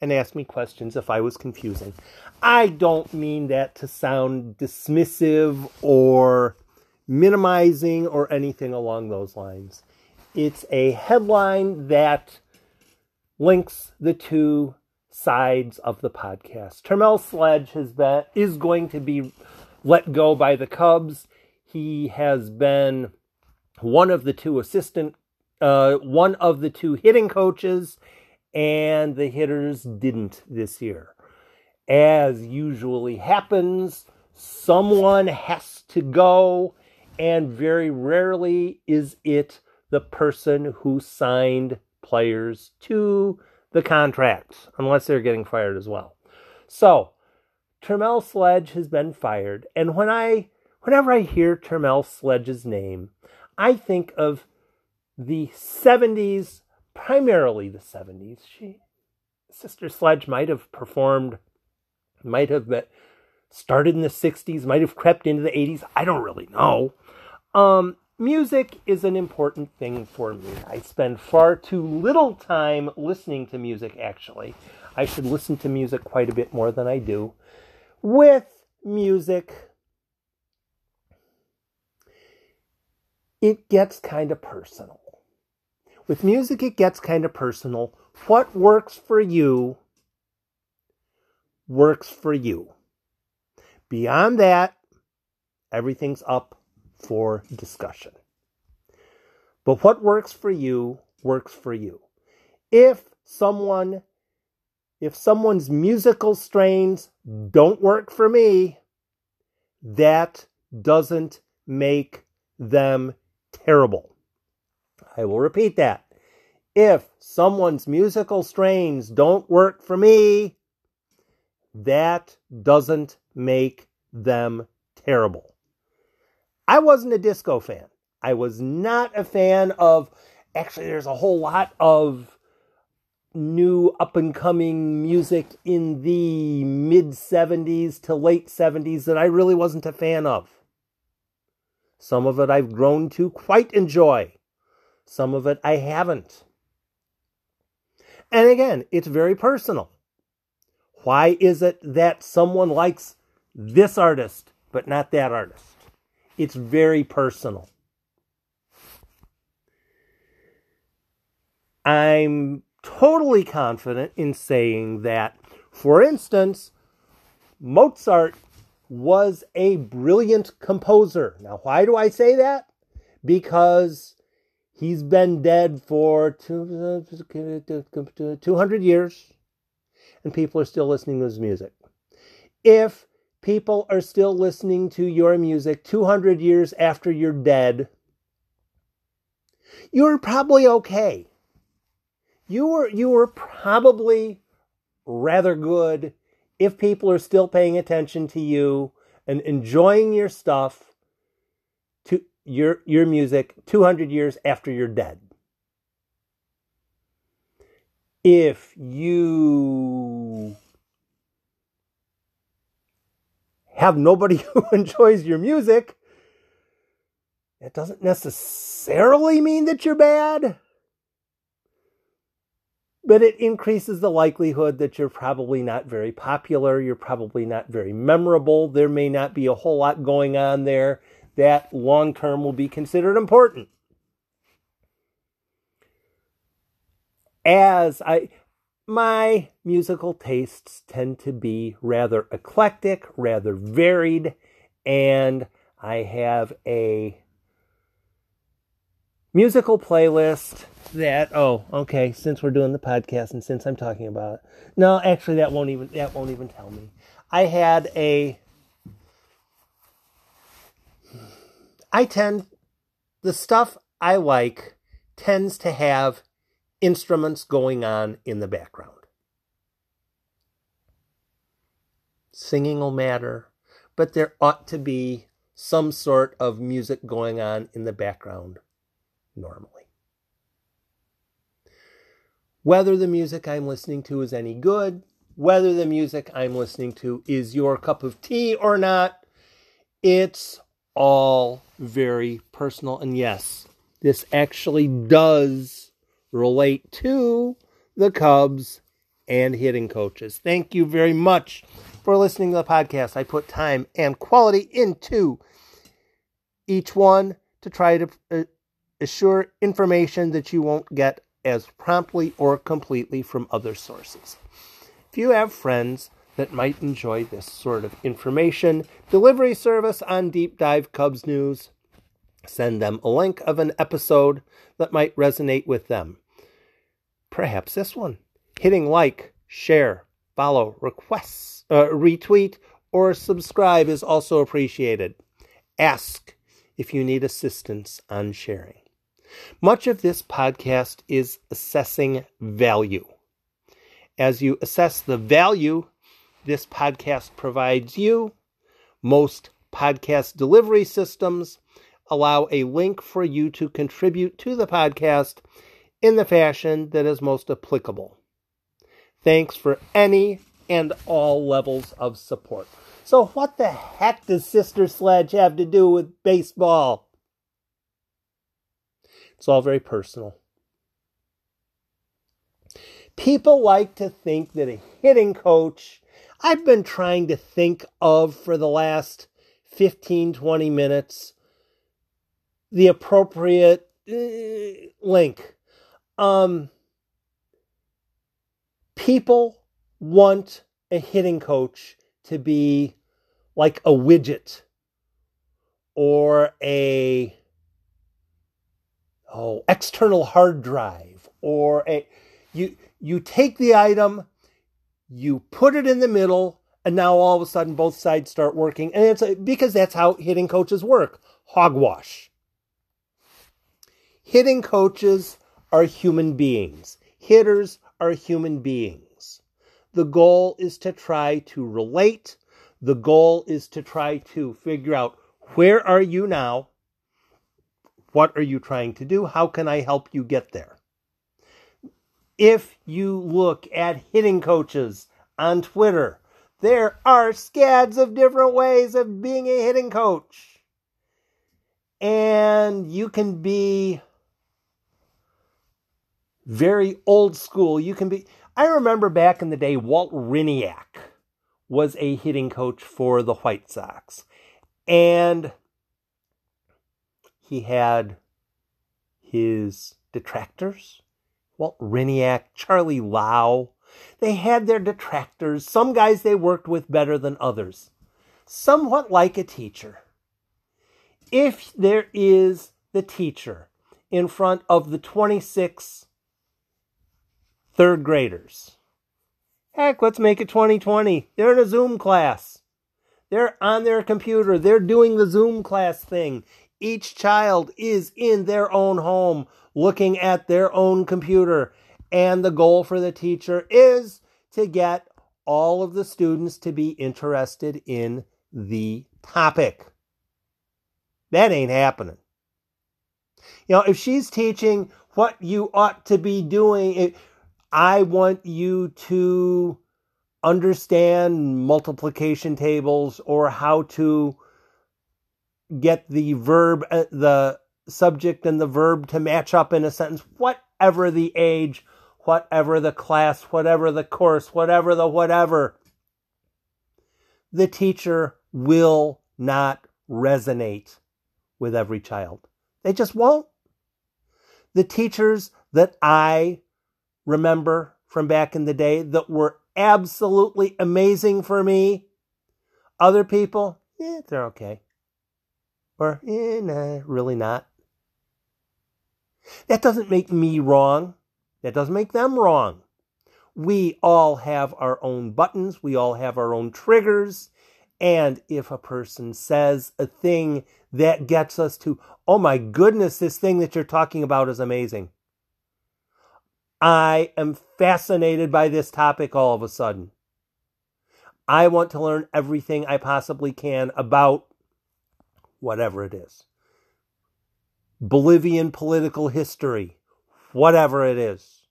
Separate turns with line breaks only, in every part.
and ask me questions if I was confusing. I don't mean that to sound dismissive or minimizing or anything along those lines. It's a headline that links the two sides of the podcast. Terrmel Sledge has been is going to be let go by the Cubs. He has been one of the two assistant uh, one of the two hitting coaches and the hitters didn't this year. As usually happens, someone has to go, and very rarely is it the person who signed players to the contracts, unless they're getting fired as well. So, Terrmel Sledge has been fired, and when I whenever I hear Terrmel Sledge's name, I think of the 70s primarily the 70s. She, Sister Sledge might have performed, might have been, started in the 60s, might have crept into the 80s. I don't really know. Um, music is an important thing for me. I spend far too little time listening to music, actually. I should listen to music quite a bit more than I do. With music, it gets kind of personal. With music, it gets kind of personal. What works for you works for you. Beyond that, everything's up for discussion. But what works for you works for you. If someone if someone's musical strains don't work for me, that doesn't make them terrible. I will repeat that. If someone's musical strains don't work for me, that doesn't make them terrible. I wasn't a disco fan. I was not a fan of, actually, there's a whole lot of new up and coming music in the mid 70s to late 70s that I really wasn't a fan of. Some of it I've grown to quite enjoy. Some of it I haven't. And again, it's very personal. Why is it that someone likes this artist but not that artist? It's very personal. I'm totally confident in saying that, for instance, Mozart was a brilliant composer. Now, why do I say that? Because He's been dead for 200 years, and people are still listening to his music. If people are still listening to your music 200 years after you're dead, you're probably okay. You were you were probably rather good if people are still paying attention to you and enjoying your stuff your your music 200 years after you're dead. If you have nobody who enjoys your music, it doesn't necessarily mean that you're bad, but it increases the likelihood that you're probably not very popular, you're probably not very memorable, there may not be a whole lot going on there that long term will be considered important. As I, my musical tastes tend to be rather eclectic, rather varied, and I have a musical playlist that oh okay since we're doing the podcast and since i'm talking about it no actually that won't even that won't even tell me i had a I tend, the stuff I like tends to have instruments going on in the background. Singing will matter, but there ought to be some sort of music going on in the background normally. Whether the music I'm listening to is any good, whether the music I'm listening to is your cup of tea or not, it's all very personal. And yes, this actually does relate to the Cubs and hitting coaches. Thank you very much for listening to the podcast. I put time and quality into each one to try to uh, assure information that you won't get as promptly or completely from other sources. If you have friends that might enjoy this sort of information delivery service on Deep Dive Cubs News, send them a link of an episode that might resonate with them. Perhaps this one. Hitting like, share, follow, requests, uh, retweet, or subscribe is also appreciated. Ask if you need assistance on sharing. Much of this podcast is assessing value. As you assess the value this podcast provides you, most podcast delivery systems allow a link for you to contribute to the podcast in the fashion that is most applicable. Thanks for any and all levels of support. So, what the heck does Sister Sledge have to do with baseball? It's all very personal. People like to think that a hitting coach, I've been trying to think of for the last 15, 20 minutes the appropriate uh, link. Um, people want a hitting coach to be like a widget or a oh external hard drive or a you you take the item you put it in the middle and now all of a sudden both sides start working and it's a, because that's how hitting coaches work hogwash hitting coaches are human beings hitters are human beings the goal is to try to relate. The goal is to try to figure out where are you now? What are you trying to do? How can I help you get there? If you look at hitting coaches on Twitter, there are scads of different ways of being a hitting coach. And you can be very old school. You can be, I remember back in the day, Walt Hriniak was a hitting coach for the White Sox. And he had his detractors. Walt Hriniak, Charlie Lau. They had their detractors. Some guys they worked with better than others. Somewhat like a teacher. If there is the teacher in front of the 26 third graders. Heck, let's make it 2020. They're in a Zoom class. They're on their computer. They're doing the Zoom class thing. Each child is in their own home looking at their own computer. And the goal for the teacher is to get all of the students to be interested in the topic. That ain't happening. You know, if she's teaching what you ought to be doing, I want you to understand multiplication tables or how to get the verb, uh, the subject and the verb to match up in a sentence, whatever the age, whatever the class, whatever the course, whatever the whatever. The teacher will not resonate with every child. They just won't. The teachers that I remember from back in the day that were absolutely amazing for me. Other people, eh, they're okay. Or, eh, nah, really not. That doesn't make me wrong. That doesn't make them wrong. We all have our own buttons. We all have our own triggers. And if a person says a thing that gets us to, oh my goodness, this thing that you're talking about is amazing. I am fascinated by this topic all of a sudden. I want to learn everything I possibly can about whatever it is. Bolivian political history, whatever it is.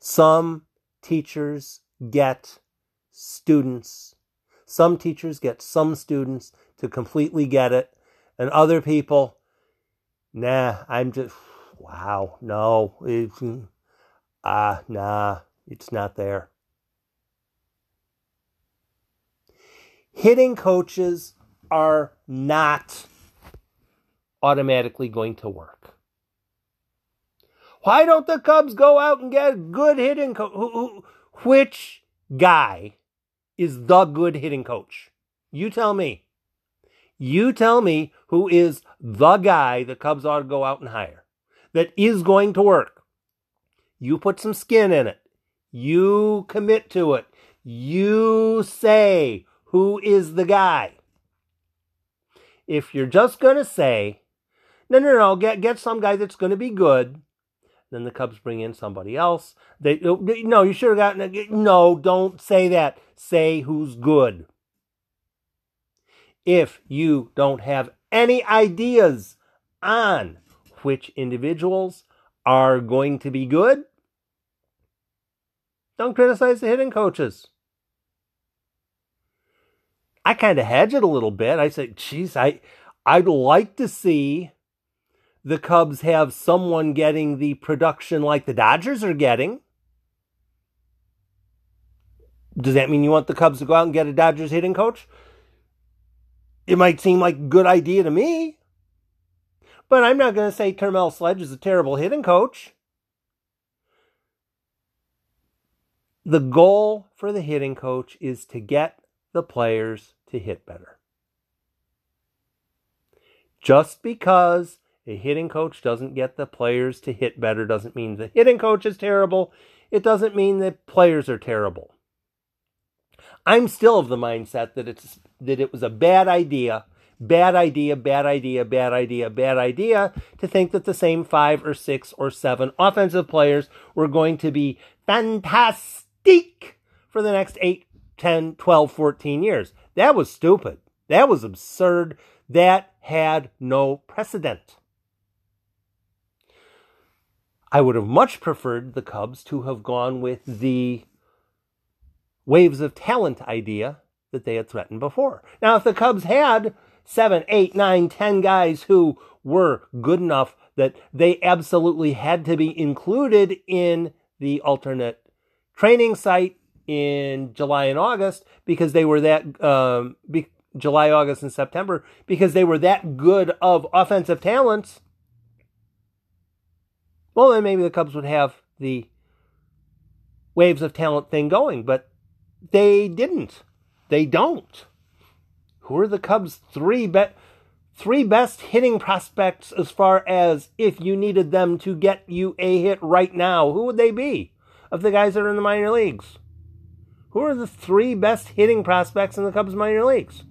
Some teachers get students. Some teachers get some students to completely get it, and other people, nah, I'm just, wow, no, ah, uh, nah, it's not there. Hitting coaches are not automatically going to work. Why don't the Cubs go out and get a good hitting coach? Which guy is the good hitting coach? You tell me. You tell me who is the guy the Cubs ought to go out and hire that is going to work. You put some skin in it. You commit to it. You say who is the guy. If you're just going to say, no, no, no, get, get some guy that's going to be good, then the Cubs bring in somebody else. They uh, no, you should have gotten no. Don't say that. Say who's good. If you don't have any ideas on which individuals are going to be good, don't criticize the hitting coaches. I kind of hedge it a little bit. I say, geez, I, I'd like to see the Cubs have someone getting the production like the Dodgers are getting. Does that mean you want the Cubs to go out and get a Dodgers hitting coach? It might seem like a good idea to me. But I'm not going to say Terrmel Sledge is a terrible hitting coach. The goal for the hitting coach is to get the players to hit better. Just because a hitting coach doesn't get the players to hit better doesn't mean the hitting coach is terrible. It doesn't mean that players are terrible. I'm still of the mindset that it's that it was a bad idea, bad idea, bad idea, bad idea, bad idea to think that the same 5 or 6 or 7 offensive players were going to be fantastic for the next 8, 10, 12, 14 years. That was stupid. That was absurd. That had no precedent. I would have much preferred the Cubs to have gone with the waves of talent idea that they had threatened before. Now, if the Cubs had seven, eight, nine, ten guys who were good enough that they absolutely had to be included in the alternate training site in July and August because they were that um, be, July, August, and September because they were that good of offensive talents well, then maybe the Cubs would have the waves of talent thing going, but they didn't. They don't. Who are the Cubs' three bet? Three best hitting prospects as far as if you needed them to get you a hit right now, who would they be? Of the guys that are in the minor leagues. Who are the three best hitting prospects in the Cubs minor leagues?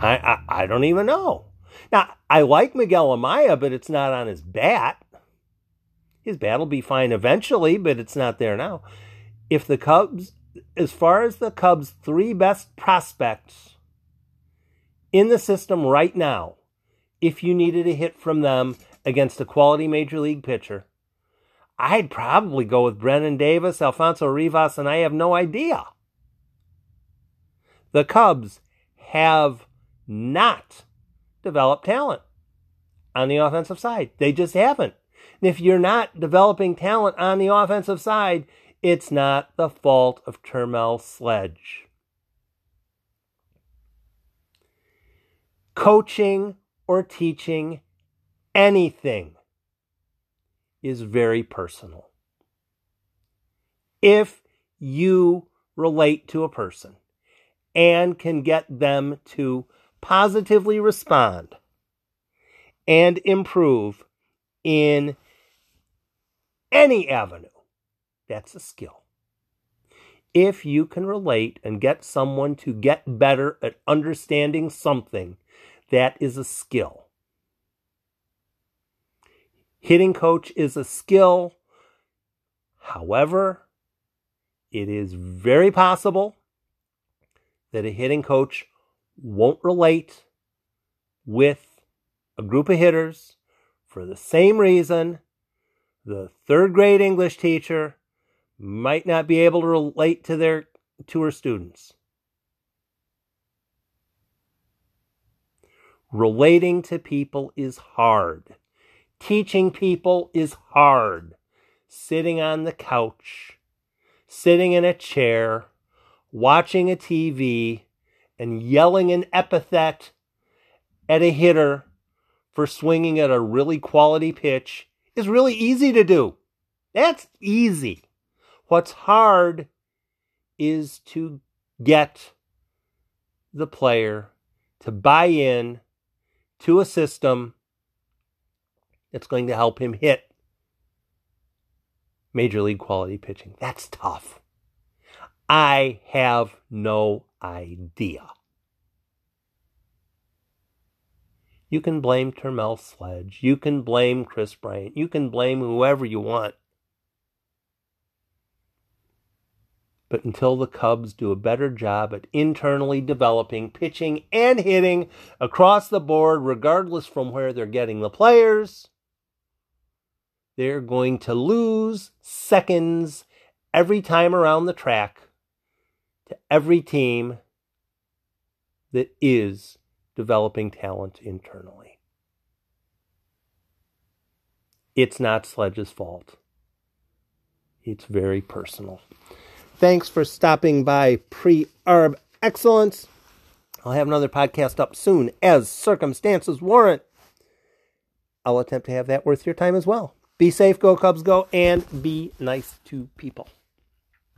I, I, I don't even know. Now, I like Miguel Amaya, but it's not on his bat. His bat will be fine eventually, but it's not there now. If the Cubs, as far as the Cubs' three best prospects in the system right now, if you needed a hit from them against a quality major league pitcher, I'd probably go with Brennen Davis, Alfonso Rivas, and I have no idea. The Cubs have not developed talent on the offensive side. They just haven't. And if you're not developing talent on the offensive side, it's not the fault of Terrmel Sledge. Coaching or teaching anything is very personal. If you relate to a person and can get them to positively respond and improve in any avenue, that's a skill. If you can relate and get someone to get better at understanding something, that is a skill. Hitting coach is a skill. However, it is very possible that a hitting coach won't relate with a group of hitters for the same reason the third grade English teacher might not be able to relate to their to her students. Relating to people is hard. Teaching people is hard. Sitting on the couch, sitting in a chair, watching a TV, and yelling an epithet at a hitter for swinging at a really quality pitch is really easy to do. That's easy. What's hard is to get the player to buy in to a system that's going to help him hit major league quality pitching. That's tough. I have no idea. You can blame Terrmel Sledge. You can blame Kris Bryant. You can blame whoever you want. But until the Cubs do a better job at internally developing pitching and hitting across the board, regardless from where they're getting the players, they're going to lose seconds every time around the track to every team that is developing talent internally. It's not Sledge's fault. It's very personal. Thanks for stopping by Pre Arb Excellence. I'll have another podcast up soon as circumstances warrant. I'll attempt to have that worth your time as well. Be safe, go Cubs, go, and be nice to people.